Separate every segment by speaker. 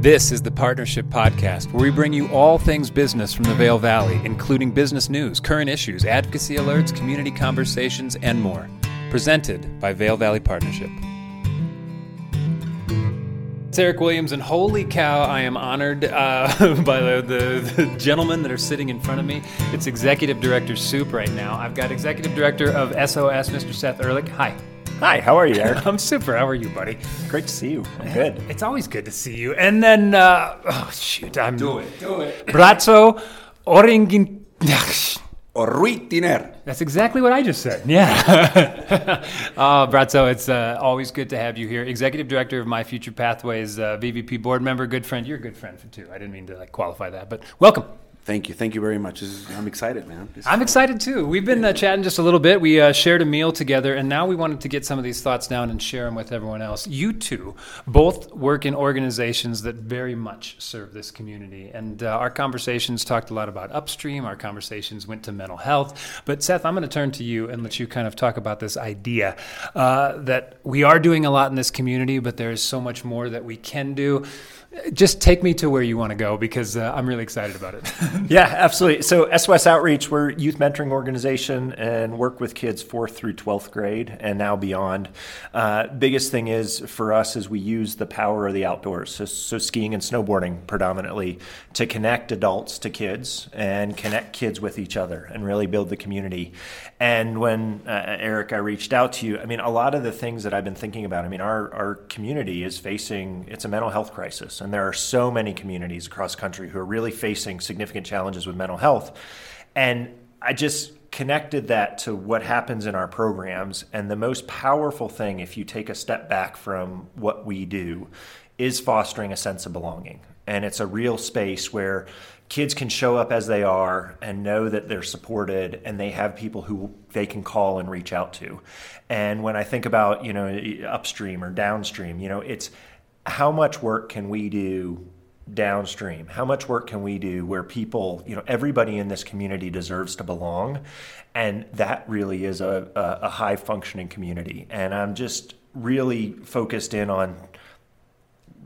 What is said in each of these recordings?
Speaker 1: This is the Partnership Podcast, where we bring you all things business from the Vail Valley, including business news, current issues, advocacy alerts, community conversations, and more. Presented by Vail Valley Partnership. It's Erik Williams, and holy cow, I am honored uh, by the, the, the, gentlemen that are sitting in front of me. It's Executive Director Soup right now. I've got Executive Director of SOS, Mr. Seth Ehrlich. Hi.
Speaker 2: Hi, how are you, Erik?
Speaker 1: I'm super. How are you, buddy?
Speaker 2: Great to see you. I'm good.
Speaker 1: It's always good to see you. And then, uh, oh shoot, I'm
Speaker 3: do it, do it.
Speaker 1: Bratzo Oringin.
Speaker 3: Horruitiner.
Speaker 1: That's exactly what I just said. Yeah. uh, Bratzo, it's uh, always good to have you here. Executive Director of My Future Pathways, uh, VVP Board Member, good friend. You're a good friend too. I didn't mean to like qualify that, but welcome.
Speaker 3: Thank you. Thank you very much. Is, I'm excited, man.
Speaker 1: I'm fun. excited too. We've been uh, chatting just a little bit. We uh, shared a meal together, and now we wanted to get some of these thoughts down and share them with everyone else. You two both work in organizations that very much serve this community. And uh, our conversations talked a lot about upstream, our conversations went to mental health. But Seth, I'm going to turn to you and let you kind of talk about this idea uh, that we are doing a lot in this community, but there is so much more that we can do just take me to where you want to go because uh, I'm really excited about it.
Speaker 2: yeah, absolutely. So SOS Outreach, we're youth mentoring organization and work with kids fourth through 12th grade and now beyond. Uh, biggest thing is for us is we use the power of the outdoors. So, so skiing and snowboarding predominantly to connect adults to kids and connect kids with each other and really build the community. And when uh, Erik, I reached out to you, I mean, a lot of the things that I've been thinking about, I mean, our, our community is facing, it's a mental health crisis and there are so many communities across the country who are really facing significant challenges with mental health. And I just connected that to what happens in our programs. And the most powerful thing, if you take a step back from what we do, is fostering a sense of belonging. And it's a real space where kids can show up as they are and know that they're supported and they have people who they can call and reach out to. And when I think about, you know, upstream or downstream, you know, it's how much work can we do downstream? How much work can we do where people, you know, everybody in this community deserves to belong? And that really is a, a, a high functioning community. And I'm just really focused in on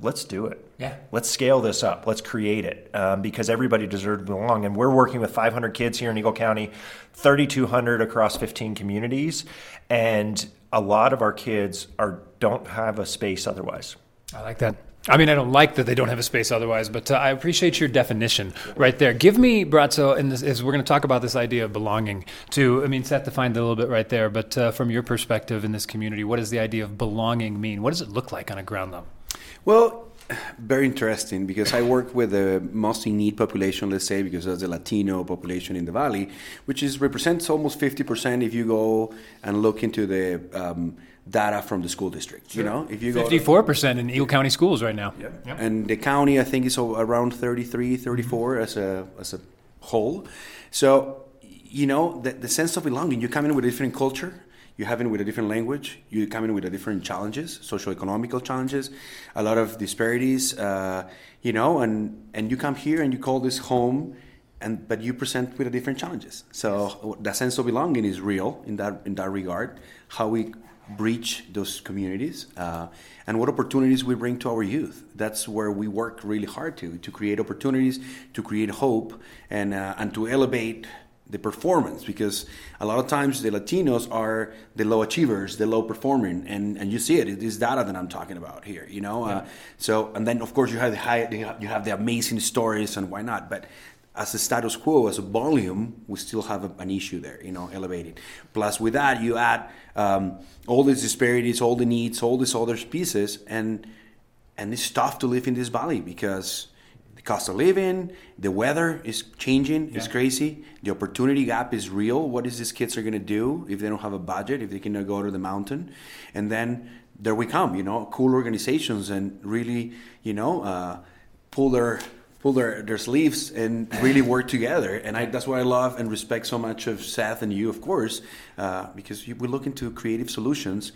Speaker 2: let's do it.
Speaker 1: Yeah.
Speaker 2: Let's scale this up. Let's create it um, because everybody deserves to belong. And we're working with 500 kids here in Eagle County, 3,200 across 15 communities, and a lot of our kids are don't have a space otherwise.
Speaker 1: I like that. I mean, I don't like that they don't have a space otherwise, but uh, I appreciate your definition right there. Give me, Bratzo, and this, as we're going to talk about this idea of belonging to, I mean, Seth defined it a little bit right there, but uh, from your perspective in this community, what does the idea of belonging mean? What does it look like on a ground level?
Speaker 3: Well, very interesting because I work with the most in need population, let's say, because that's the Latino population in the valley, which is represents almost 50% if you go and look into the um, data from the school district. Sure. You know,
Speaker 1: if you go 54% in Eagle County schools right now.
Speaker 3: Yeah. Yep. And the county, I think, is around 33, 34 mm-hmm. as a as a whole. So, you know, the, the sense of belonging. You come in with a different culture. You have in with a different language. You come in with a different challenges, socio-economical challenges, a lot of disparities. Uh, you know, and and you come here and you call this home. And, but you present with a different challenges. So yes. the sense of belonging is real in that in that regard. How we breach those communities uh, and what opportunities we bring to our youth that's where we work really hard to to create opportunities to create hope and uh, and to elevate the performance because a lot of times the Latinos are the low achievers, the low performing, and, and you see it. It is data that I'm talking about here, you know. Yeah. Uh, so and then of course you have the high, you have the amazing stories and why not, but as a status quo, as a volume, we still have a, an issue there, you know, elevating. Plus, with that, you add um, all these disparities, all the needs, all these other pieces, and and it's tough to live in this valley because the cost of living, the weather is changing, yeah. it's crazy. The opportunity gap is real. What is these kids are going to do if they don't have a budget, if they cannot go to the mountain, and then there we come, you know, cool organizations and really, you know, uh, pull their pull their, their sleeves and really work together. And I, that's what I love and respect so much of Seth and you, of course, uh, because we look into creative solutions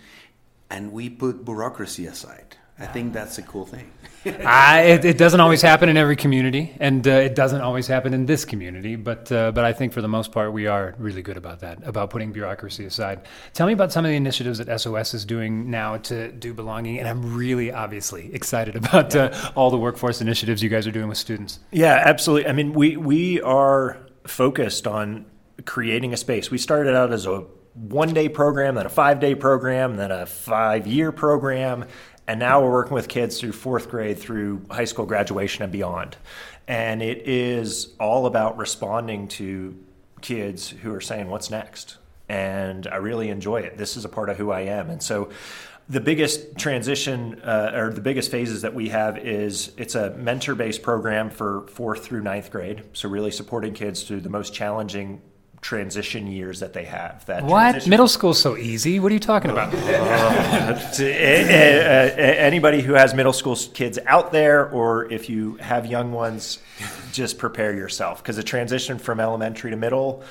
Speaker 3: and we put bureaucracy aside. I think that's a cool thing.
Speaker 1: I, it, it, doesn't always happen in every community, and uh, it doesn't always happen in this community. But uh, but I think for the most part, we are really good about that, about putting bureaucracy aside. Tell me about some of the initiatives that SOS is doing now to do belonging, and I'm really obviously excited about uh, all the workforce initiatives you guys are doing with students.
Speaker 2: Yeah, absolutely. I mean, we we are focused on creating a space. We started out as a one day program, then a five day program, then a five year program. And now we're working with kids through fourth grade through high school graduation and beyond. And it is all about responding to kids who are saying, What's next? And I really enjoy it. This is a part of who I am. And so the biggest transition uh, or the biggest phases that we have is it's a mentor based program for fourth through ninth grade. So, really supporting kids through the most challenging transition years that they have. That
Speaker 1: what middle school's so easy? What are you talking about?
Speaker 2: uh, anybody who has middle school kids out there, or if you have young ones, just prepare yourself because the transition from elementary to middle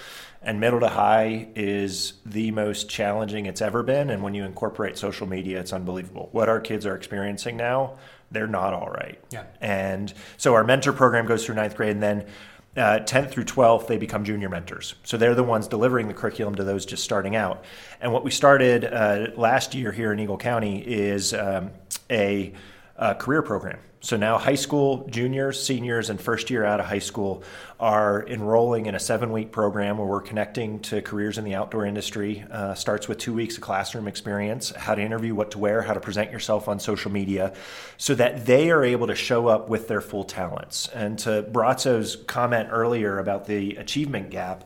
Speaker 2: and middle to high is the most challenging it's ever been. And when you incorporate social media, it's unbelievable. What our kids are experiencing now, they're not all right.
Speaker 1: Yeah.
Speaker 2: And so our mentor program goes through ninth grade, and then uh, 10th through 12th, they become junior mentors. So they're the ones delivering the curriculum to those just starting out. And what we started uh, last year here in Eagle County is um, a, a career program. So now high school juniors, seniors, and first year out of high school are enrolling in a seven week program where we're connecting to careers in the outdoor industry. Uh, starts with two weeks of classroom experience, how to interview, what to wear, how to present yourself on social media, so that they are able to show up with their full talents. And to Bratzo's comment earlier about the achievement gap,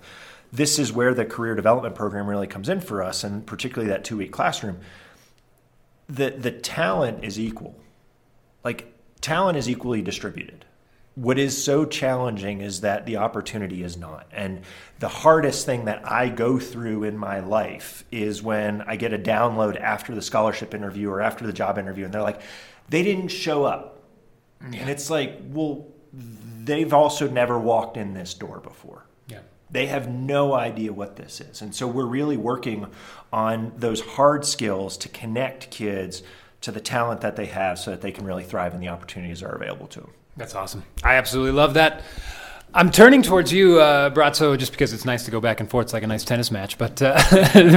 Speaker 2: this is where the career development program really comes in for us, and particularly that two week classroom. The, the talent is equal. Like, talent is equally distributed. What is so challenging is that the opportunity is not. And the hardest thing that I go through in my life is when I get a download after the scholarship interview or after the job interview, and they're like, they didn't show up. Yeah. And it's like, well, they've also never walked in this door before.
Speaker 1: Yeah.
Speaker 2: They have no idea what this is. And so we're really working on those hard skills to connect kids to the talent that they have so that they can really thrive and the opportunities are available to them.
Speaker 1: That's awesome. I absolutely love that. I'm turning towards you, uh, Bratzo, just because it's nice to go back and forth. It's like a nice tennis match, but uh,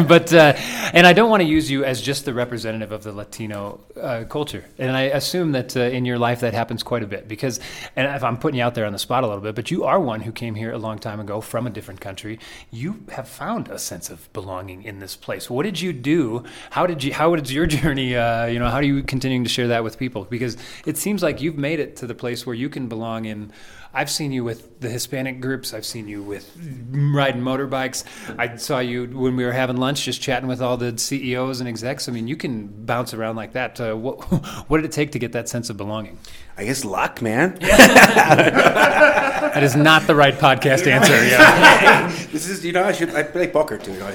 Speaker 1: but uh, and I don't want to use you as just the representative of the Latino uh, culture. And I assume that uh, in your life that happens quite a bit because, and if I'm putting you out there on the spot a little bit, but you are one who came here a long time ago from a different country. You have found a sense of belonging in this place. What did you do? How did you? How was your journey? Uh, you know, how are you continuing to share that with people? Because it seems like you've made it to the place where you can belong in I've seen you with the Hispanic groups. I've seen you with riding motorbikes. I saw you when we were having lunch, just chatting with all the CEOs and execs. I mean, you can bounce around like that. Uh, what, what did it take to get that sense of belonging?
Speaker 3: I guess luck, man.
Speaker 1: that is not the right podcast answer. Yeah.
Speaker 3: this is, you know, I should I play poker too. You know,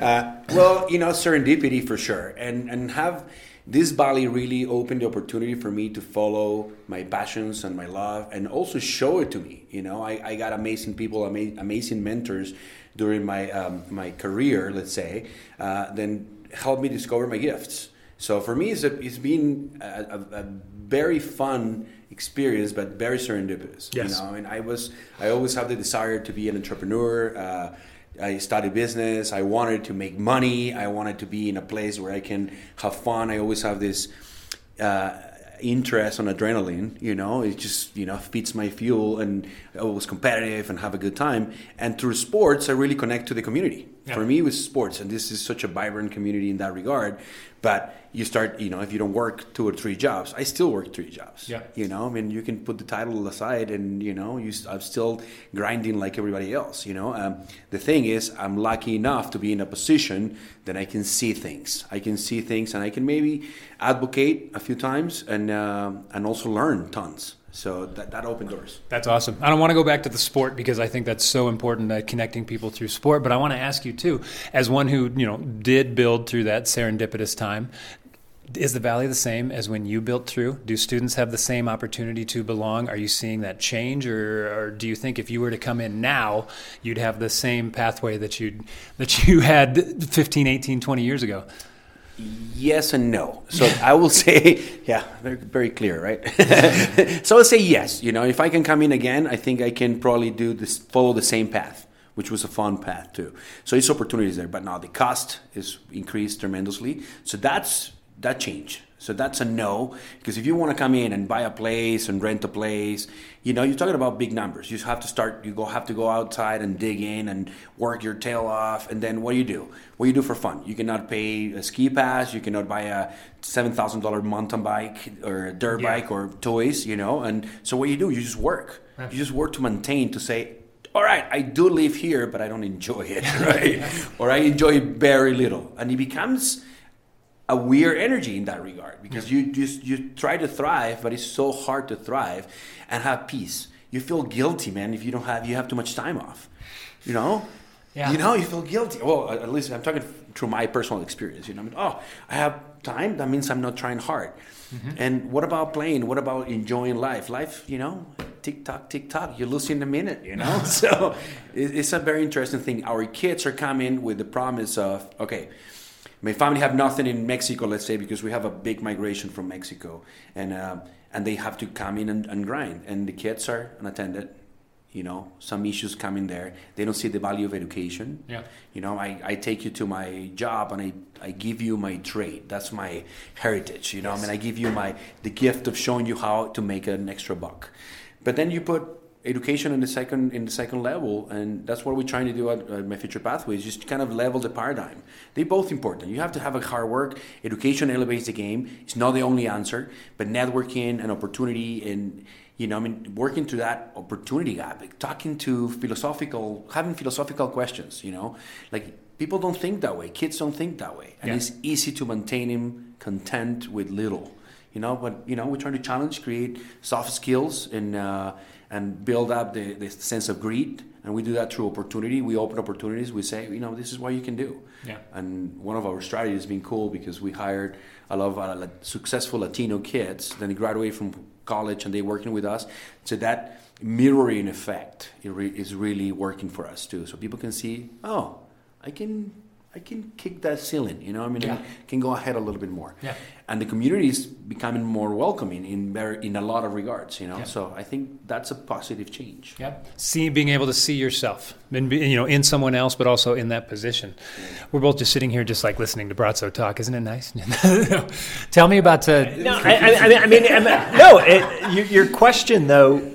Speaker 3: uh, well, you know, serendipity for sure, and and have this valley really opened the opportunity for me to follow my passions and my love and also show it to me you know? I, I got amazing people ama- amazing mentors during my um, my career let's say uh, then helped me discover my gifts. So for me it's, a, it's been a, a, a very fun experience but very serendipitous
Speaker 1: yes.
Speaker 3: you know? And i was i always have the desire to be an entrepreneur uh, I studied business. I wanted to make money. I wanted to be in a place where I can have fun. I always have this uh, interest on adrenaline. You know, it just you know feeds my fuel, and I was competitive and have a good time. And through sports, I really connect to the community. Yeah. For me, it was sports, and this is such a vibrant community in that regard. But you start, you know, if you don't work two or three jobs, I still work three jobs.
Speaker 1: Yeah.
Speaker 3: You know, I mean, you can put the title aside, and you know, you, I'm still grinding like everybody else. You know, um, the thing is, I'm lucky enough to be in a position that I can see things. I can see things, and I can maybe advocate a few times, and uh, and also learn tons. So that, that opened doors.
Speaker 1: That's awesome. I don't want to go back to the sport because I think that's so important, uh, connecting people through sport. But I want to ask you too, as one who you know did build through that serendipitous time, is the valley the same as when you built through? Do students have the same opportunity to belong? Are you seeing that change, or, or, do you think if you were to come in now, you'd have the same pathway that you that you had 15, 18, 20 years ago?
Speaker 3: Yes and no. So I will say, yeah, very, very clear, right? so I'll say yes. You know, if I can come in again, I think I can probably do this, follow the same path, which was a fun path too. So it's opportunities there, but now the cost is increased tremendously. So that's that change. So that's a no, because if you want to come in and buy a place and rent a place, you know, you're talking about big numbers. You have to start, you go have to go outside and dig in and work your tail off. And then what do you do? What do you do for fun? You cannot pay a ski pass. You cannot buy a seven thousand dollar mountain bike or a dirt yeah. bike or toys. You know, and so what you do? You just work. You just work to maintain to say, all right, I do live here, but I don't enjoy it, right? or I enjoy it very little, and it becomes a weird energy in that regard because you just you try to thrive but it's so hard to thrive and have peace. You feel guilty man if you don't have you have too much time off you know? Yeah. you know you feel guilty. Well at least i'm talking through my personal experience you know I mean, oh i have time that means i'm not trying hard. Mm-hmm. and what about playing? What about enjoying life? Life you know tick tock tick tock you lose in a minute you know? So it's a very interesting thing. Our kids are coming with the promise of okay my family have nothing in Mexico, let's say, because we have a big migration from Mexico, and uh, and they have to come in and, and grind, and the kids are unattended. You know, some issues come in there. They don't see the value of education.
Speaker 1: Yeah.
Speaker 3: You know, I, I take you to my job and I, I give you my trade. That's my heritage. You know, yes. I mean, I give you my the gift of showing you how to make an extra buck. But then you put education in the second in the second level and that's what we're trying to do at, at my future pathways just kind of level the paradigm. They're both important. You have to have a hard work. Education elevates the game. It's not the only answer but networking and opportunity and you know i mean working to that opportunity gap like talking to philosophical having philosophical questions you know? Like people don't think that way. Kids don't think that way. And yeah. it's easy to maintain him content with little you know? But you know we're trying to challenge create soft skills and uh, and build up the, the sense of greed. And we do that through opportunity. We open opportunities. We say, you know, this is what you can do.
Speaker 1: Yeah.
Speaker 3: And one of our strategies has been cool because we hired a lot of uh, successful Latino kids. Then they graduate from college and they're working with us. So that mirroring effect is really working for us too. So people can see, oh, I can I can kick that ceiling. You know, I mean, yeah. I can go ahead a little bit more.
Speaker 1: Yeah.
Speaker 3: And the community is becoming more welcoming in very, in a lot of regards. You know, yeah. so I think that's a positive change.
Speaker 1: Yeah. See, being able to see yourself, and you know, in someone else, but also in that position. Yeah. We're both just sitting here, just like listening to Bratzo talk. Isn't it nice? Tell me about. Uh,
Speaker 2: no, I, I, mean, I mean, I mean no. It, your question though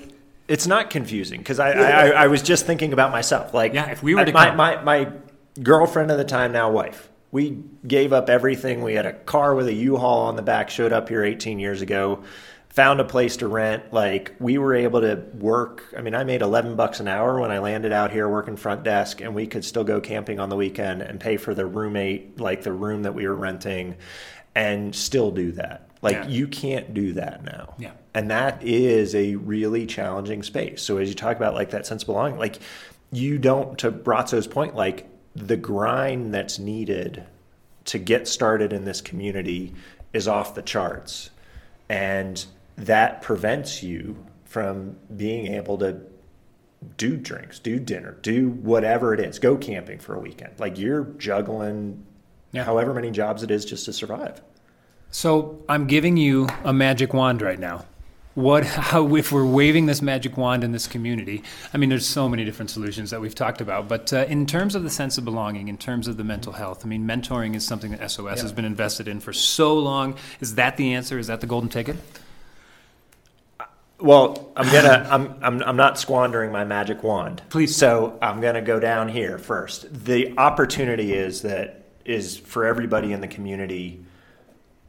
Speaker 2: it's not confusing because I, I, I, was just thinking about myself. Like,
Speaker 1: yeah, if we were to
Speaker 2: my, my, my girlfriend at the time, now wife. We gave up everything. We had a car with a U-Haul on the back, showed up here 18 years ago, found a place to rent. Like we were able to work. I mean, I made 11 bucks an hour when I landed out here working front desk, and we could still go camping on the weekend and pay for the roommate, like the room that we were renting, and still do that. Like yeah. you can't do that now.
Speaker 1: Yeah.
Speaker 2: And that is a really challenging space. So as you talk about like that sense of belonging, like you don't to Bratzo's point, like the grind that's needed to get started in this community is off the charts. And that prevents you from being able to do drinks, do dinner, do whatever it is, go camping for a weekend. Like you're juggling yeah. however many jobs it is just to survive.
Speaker 1: So I'm giving you a magic wand right now what how if we're waving this magic wand in this community i mean there's so many different solutions that we've talked about but uh, in terms of the sense of belonging in terms of the mental health i mean mentoring is something that sos yeah. has been invested in for so long is that the answer is that the golden ticket
Speaker 2: well, I'm gonna. I'm, I'm. I'm not squandering my magic wand.
Speaker 1: Please.
Speaker 2: So I'm gonna go down here first. The opportunity is that is for everybody in the community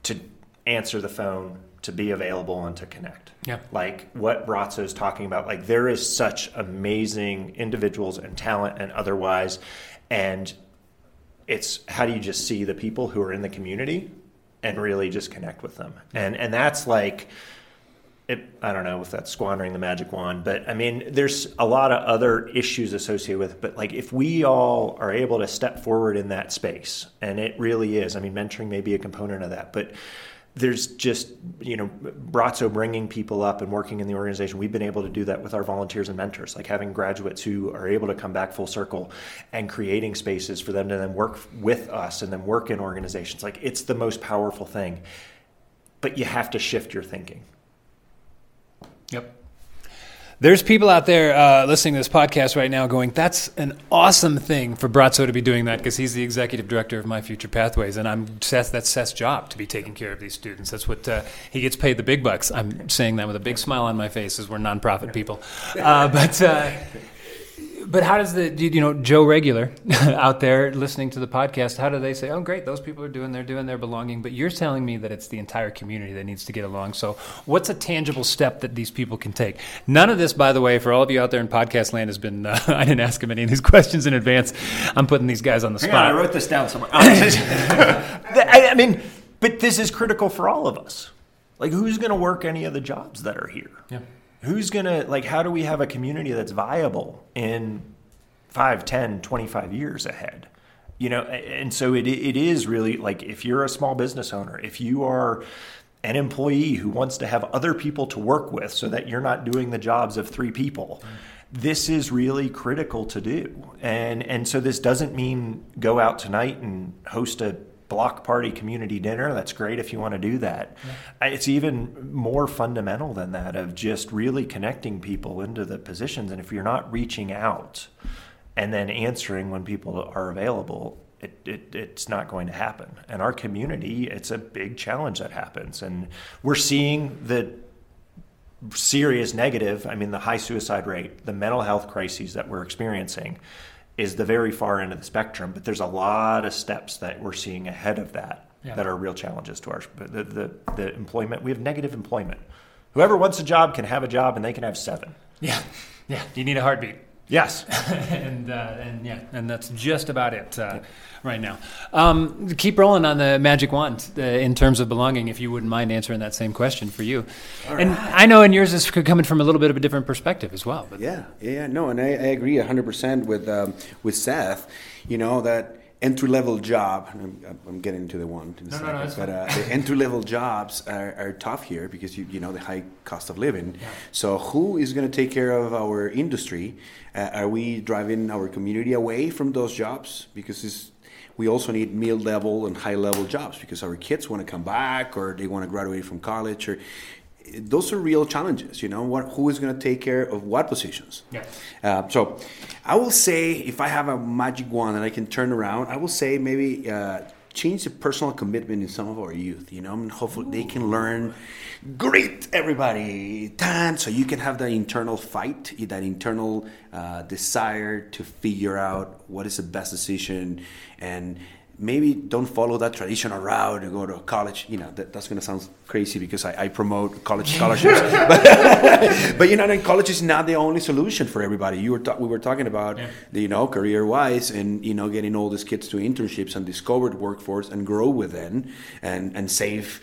Speaker 2: to answer the phone, to be available and to connect.
Speaker 1: Yeah.
Speaker 2: Like what Bratzo is talking about, like there is such amazing individuals and talent and otherwise. And it's how do you just see the people who are in the community and really just connect with them? And and that's like it, I don't know if that's squandering the magic wand, but I mean, there's a lot of other issues associated with it. But like, if we all are able to step forward in that space, and it really is, I mean, mentoring may be a component of that, but there's just you know Bratzo bringing people up and working in the organization. We've been able to do that with our volunteers and mentors, like having graduates who are able to come back full circle and creating spaces for them to then work with us and then work in organizations. Like it's the most powerful thing, but you have to shift your thinking.
Speaker 1: Yep. There's people out there uh, listening to this podcast right now going, that's an awesome thing for Bratzo to be doing that because he's the executive director of My Future Pathways. And I'm Seth, that's Seth's job to be taking care of these students. That's what uh, he gets paid the big bucks. I'm saying that with a big smile on my face as we're nonprofit people. Uh, but uh, but how does the you know Joe regular out there listening to the podcast? How do they say, "Oh, great, those people are doing they're doing their belonging"? But you're telling me that it's the entire community that needs to get along. So, what's a tangible step that these people can take? None of this, by the way, for all of you out there in podcast land, has been. Uh, I didn't ask him any of these questions in advance. I'm putting these guys on the spot.
Speaker 2: I wrote this down somewhere. I mean, but this is critical for all of us. Like, who's going to work any of the jobs that are here?
Speaker 1: Yeah
Speaker 2: who's to like how do we have a community that's viable in 5 10 25 years ahead? You know and so it, it is really like if you're a small business owner if you are an employee who wants to have other people to work with so that you're not doing the jobs of three people this is really critical to do. And and so this doesn't mean go out tonight and host a block party community dinner. That's great if you want to do that. Yeah. It's even more fundamental than that of just really connecting people into the positions. And if you're not reaching out and then answering when people are available, it, it, it's not going to happen. And our community, it's a big challenge that happens. And we're seeing the serious negative, I mean, the high suicide rate, the mental health crises that we're experiencing is the very far end of the spectrum, but there's a lot of steps that we're seeing ahead of that yeah. that are real challenges to our the, the, the employment. We have negative employment. Whoever wants a job can have a job, and they can have seven.
Speaker 1: Yeah, yeah. You need a heartbeat.
Speaker 2: Yes,
Speaker 1: and uh, and yeah, and that's just about it uh, right now. Um, keep rolling on the magic wand uh, in terms of belonging, if you wouldn't mind answering that same question for you. and I know, in yours is coming from a little bit of a different perspective as well.
Speaker 3: But. Yeah, yeah, no, and I, I agree hundred percent with um, with Seth. You know that entry level job. I'm, I'm, getting into the one in a no, second, no, no, but uh, the entry level jobs are, are, tough here because you you know the high cost of living. Yeah. So who is going to take care of our industry? Uh, are we driving our community away from those jobs because we also need mid level and high level jobs because our kids want to come back or they want to graduate from college or those are real challenges. You know, what who is going to take care of what positions?
Speaker 1: Yeah.
Speaker 3: Uh, so, I will say if I have a magic wand and I can turn around, I will say maybe uh, change the personal commitment in some of our youth. You know, and hopefully Ooh. they can learn. Greet everybody, time, so you can have that internal fight, that internal uh, desire to figure out what is the best decision and maybe don't follow that traditional route and go to college. You know, that, that's going to sound crazy because I, I promote college scholarships. but, but, you know, college is not the only solution for everybody. You were ta- we were talking about, yeah. the, you know, career wise and, you know, getting all these kids to internships and discover the workforce and grow within and, and save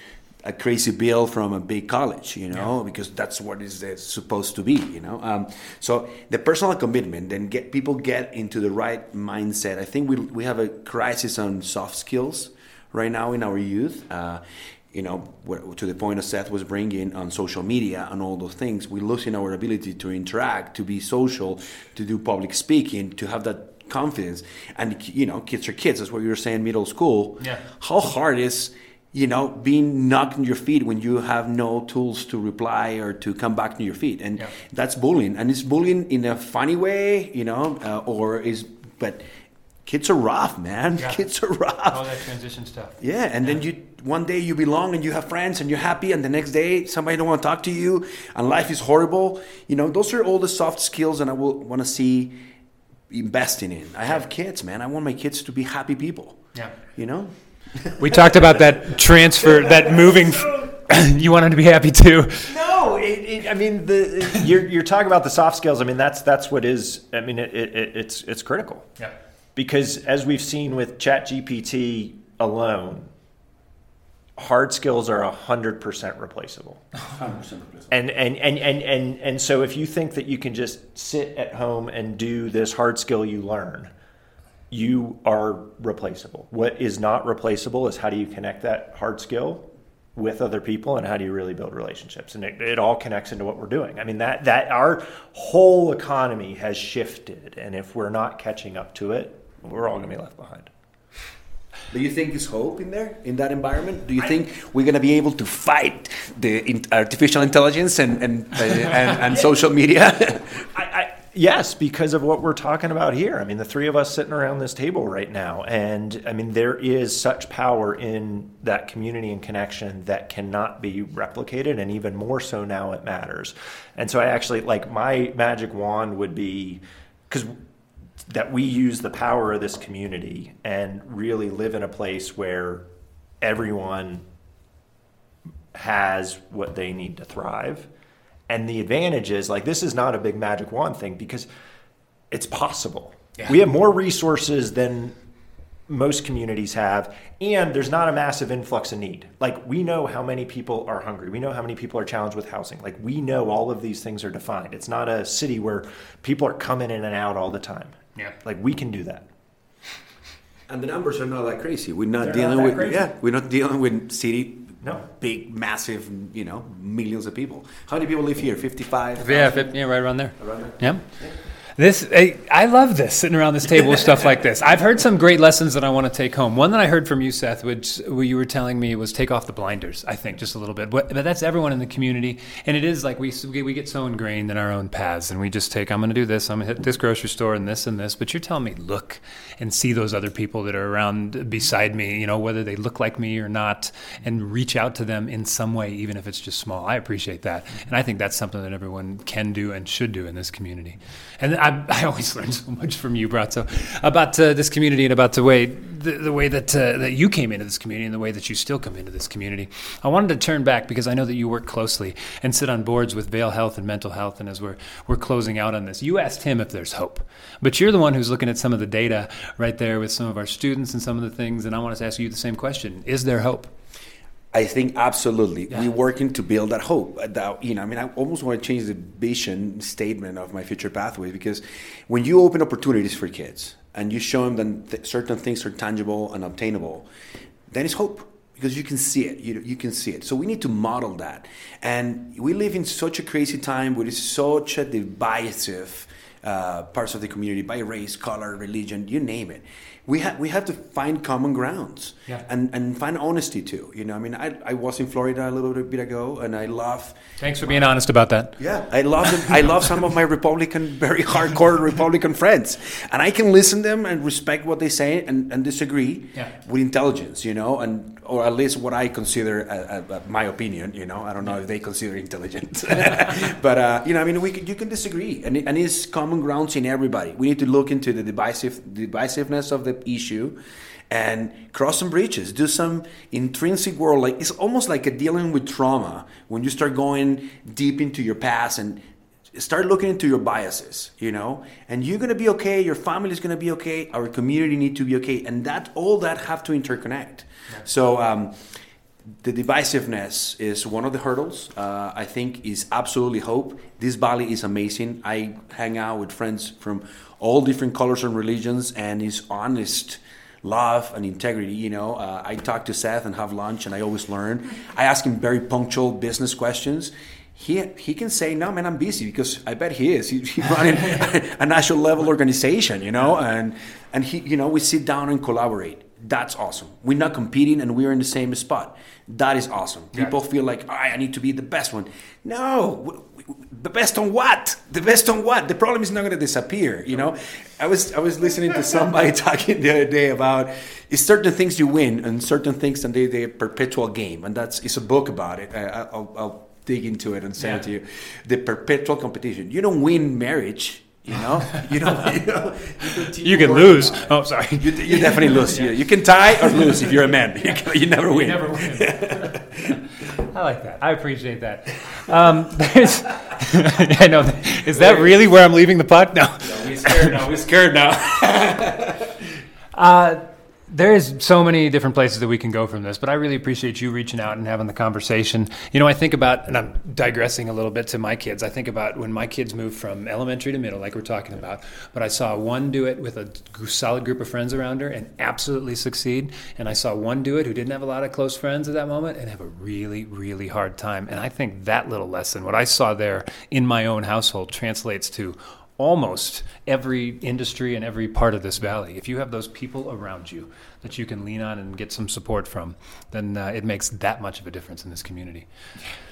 Speaker 3: a crazy bill from a big college, you know, yeah. because that's what is supposed to be, you know. Um, so the personal commitment, then get people get into the right mindset. I think we we have a crisis on soft skills right now in our youth. Uh, you know, to the point of Seth was bringing on social media and all those things, we're losing our ability to interact, to be social, to do public speaking, to have that confidence. And you know, kids are kids. That's what you were saying, middle school.
Speaker 1: Yeah.
Speaker 3: How hard is you know, being knocked on your feet when you have no tools to reply or to come back to your feet, and yeah. that's bullying. And it's bullying in a funny way, you know, uh, or is but kids are rough, man. Yeah. Kids are rough.
Speaker 1: All that transition stuff.
Speaker 3: Yeah, and yeah. then you one day you belong and you have friends and you're happy, and the next day somebody don't want to talk to you, and life is horrible. You know, those are all the soft skills, and I will want to see investing in. I have kids, man. I want my kids to be happy people.
Speaker 1: Yeah.
Speaker 3: You know.
Speaker 1: We talked about that transfer, that moving. you want him to be happy too.
Speaker 2: No, it, it, I mean the you're you're talking about the soft skills. I mean that's that's what is. I mean it, it's it's critical.
Speaker 1: Yeah.
Speaker 2: Because as we've seen with ChatGPT alone, hard skills are 100% replaceable. 100% replaceable. And, and, and, and, and, and so if you think that you can just sit at home and do this hard skill you learn, you are replaceable. What is not replaceable is how do you connect that hard skill with other people and how do you really build relationships and it, it all connects into what we're doing i mean that that our whole economy has shifted and if we're not catching up to it we're all going to be left behind
Speaker 3: do you think there's hope in there, in that environment? Do you I, think we're going to be able to fight the in artificial intelligence and and, uh, and, and, social media?
Speaker 2: I, I, yes, because of what we're talking about here. I mean, the three of us sitting around this table right now, and I mean, there is such power in that community and connection that cannot be replicated, and even more so now it matters. And so, I actually like my magic wand would be because that we use the power of this community and really live in a place where everyone has what they need to thrive. And the advantage is like this is not a big magic wand thing because it's possible. Yeah. We have more resources than most communities have, and there's not a massive influx of need. Like we know how many people are hungry. We know how many people are challenged with housing. Like we know all of these things are defined. It's not a city where people are coming in and out all the time.
Speaker 1: Yeah.
Speaker 2: Like we can do that.
Speaker 3: And the numbers are not that crazy. We're not They're dealing not with crazy. yeah, we're not dealing with city no big massive, you know, millions of people. How many people live here? 55?
Speaker 1: Yeah, 50, yeah, right around there. Around there. yeah. yeah. This I love this sitting around this table with stuff like this. I've heard some great lessons that I want to take home. One that I heard from you, Seth, which you were telling me was take off the blinders. I think just a little bit, but, but that's everyone in the community, and it is like we we get so ingrained in our own paths, and we just take I'm going to do this, I'm going to hit this grocery store and this and this. But you're telling me look and see those other people that are around beside me, you know, whether they look like me or not, and reach out to them in some way, even if it's just small. I appreciate that, and I think that's something that everyone can do and should do in this community. And I, I always learn so much from you, Bratzo, about uh, this community and about the way the, the way that uh, that you came into this community and the way that you still come into this community. I wanted to turn back because I know that you work closely and sit on boards with Vail Health and Mental Health. And as we're we're closing out on this, you asked him if there's hope, but you're the one who's looking at some of the data right there with some of our students and some of the things. And I want to ask you the same question: Is there hope?
Speaker 3: I think absolutely yeah. we're working to build that hope. That you know, I mean, I almost want to change the vision statement of my future pathways because when you open opportunities for kids and you show them that th- certain things are tangible and obtainable, then it's hope because you can see it. You, you can see it. So we need to model that. And we live in such a crazy time with such a divisive uh, parts of the community by race, color, religion, you name it we have we have to find common grounds
Speaker 1: yeah.
Speaker 3: and and find honesty too. You know, I mean, I, I was in Florida a little bit ago, and I love.
Speaker 1: Thanks for being honest about that.
Speaker 3: Yeah, I love them. I love some of my Republican, very hardcore Republican friends, and I can listen to them and respect what they say and, and disagree
Speaker 1: yeah.
Speaker 3: with intelligence. You know, and or at least what I consider a, a, a, my opinion. You know, I don't know if they consider intelligent, but uh, you know, I mean, we can, you can disagree, and and it's common grounds in everybody. We need to look into the divisive divisiveness of the issue and cross some bridges do some intrinsic world. Like it's almost like a dealing with trauma when you start going deep into your past and start looking into your biases you know? And you're going to be okay your family is going to be okay our community need to be okay and that all that have to interconnect. Yeah. so um, the divisiveness is one of the hurdles. Uh, i think is absolutely hope. This valley is amazing. I hang out with friends from all different colors and religions and his honest love and integrity. You know, uh, I talk to Seth and have lunch, and I always learn. I ask him very punctual business questions. He, he can say no man i'm busy because i bet he is. He's running a national level organization you know and and he you know we sit down and collaborate. That's awesome. We're not competing and we're in the same spot. That is awesome. People feel like i need to be the best one. No the best on what? The best on what? The problem is not going to disappear. You know, I was I was listening to somebody talking the other day about certain things you win and certain things and they they perpetual game, and that's it's a book about it. I, will I'll dig into it and send yeah. it to you. The perpetual competition. You don't win marriage. You know, you don't. You, know,
Speaker 1: you, you can lose. Oh, sorry.
Speaker 3: You, you definitely lose. yeah. you, you can tie or lose if you're a man. You, you never win.
Speaker 1: You never win. I like that. I appreciate that. Um, there's, I know. Is that really where I'm leaving the puck? No.
Speaker 3: no we scared now. We scared now.
Speaker 1: uh, there is so many different places that we can go from this, but I really appreciate you reaching out and having the conversation. You know, I think about, and I'm digressing a little bit to my kids. I think about when my kids moved from elementary to middle, like we're talking about. But I saw one do it with a solid group of friends around her and absolutely succeed, and I saw one do it who didn't have a lot of close friends at that moment and have a really, really hard time. And I think that little lesson, what I saw there in my own household, translates to almost every industry and every part of this valley. If you have those people around you that you can lean on and get some support from, then uh, it makes that much of a difference in this community.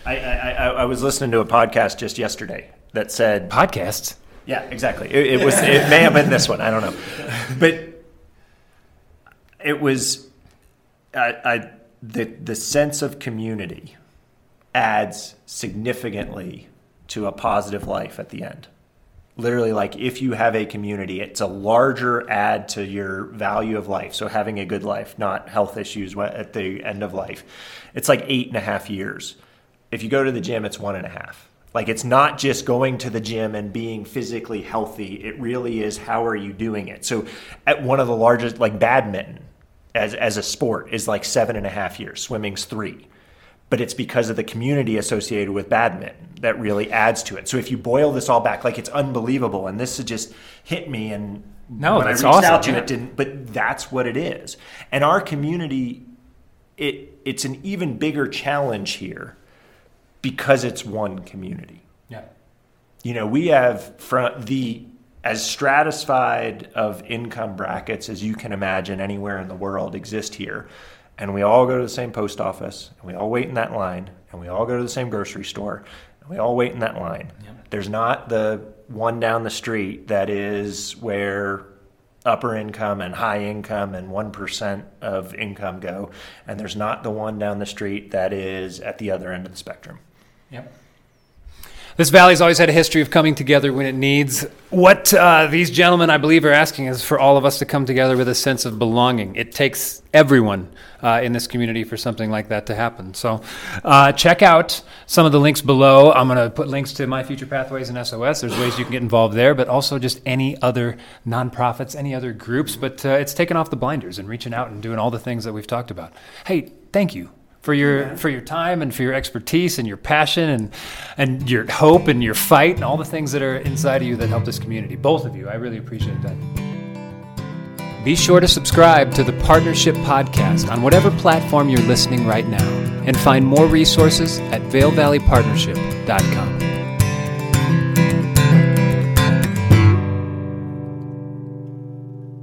Speaker 2: I, I, I, was listening to a podcast just yesterday that said
Speaker 1: podcasts.
Speaker 2: Yeah, exactly. It, it was. It may have been this one. I don't know, but it was. I, I the the sense of community adds significantly to a positive life at the end literally like if you have a community it's a larger add to your value of life. So having a good life not health issues at the end of life. It's like eight and a half years. If you go to the gym it's one and a half. Like it's not just going to the gym and being physically healthy. It really is how are you doing it? So at one of the largest like badminton as, as a sport is like seven and a half years. Swimming's three but it's because of the community associated with badminton that really adds to it. So if you boil this all back, like it's unbelievable, and this just hit me, and
Speaker 1: no,
Speaker 2: when
Speaker 1: that's
Speaker 2: I reached
Speaker 1: awesome.
Speaker 2: out to it, didn't. But that's what it is, and our community, it it's an even bigger challenge here because it's one community.
Speaker 1: Yeah,
Speaker 2: you know, we have from the as stratified of income brackets as you can imagine anywhere in the world exist here and we all go to the same post office and we all wait in that line and we all go to the same grocery store and we all wait in that line. There's not the one down the street that is where upper income and high income and 1% of income go and there's not the one down the street that is at the other end of the spectrum.
Speaker 1: Yep. This valley's always had a history of coming together when it needs. What uh, these gentlemen, I believe, are asking is for all of us to come together with a sense of belonging. It takes everyone uh, in this community for something like that to happen. So, uh, check out some of the links below. I'm going to put links to My Future Pathways and SOS. There's ways you can get involved there, but also just any other nonprofits, any other groups. But uh, it's taking off the blinders and reaching out and doing all the things that we've talked about. Hey, thank you for your yeah. for your time and for your expertise and your passion and and your hope and your fight and all the things that are inside of you that help this community. Both of you, I really appreciate that. Be sure to subscribe to the Partnership Podcast on whatever platform you're listening right now and find more resources at VailValleyPartnership.com.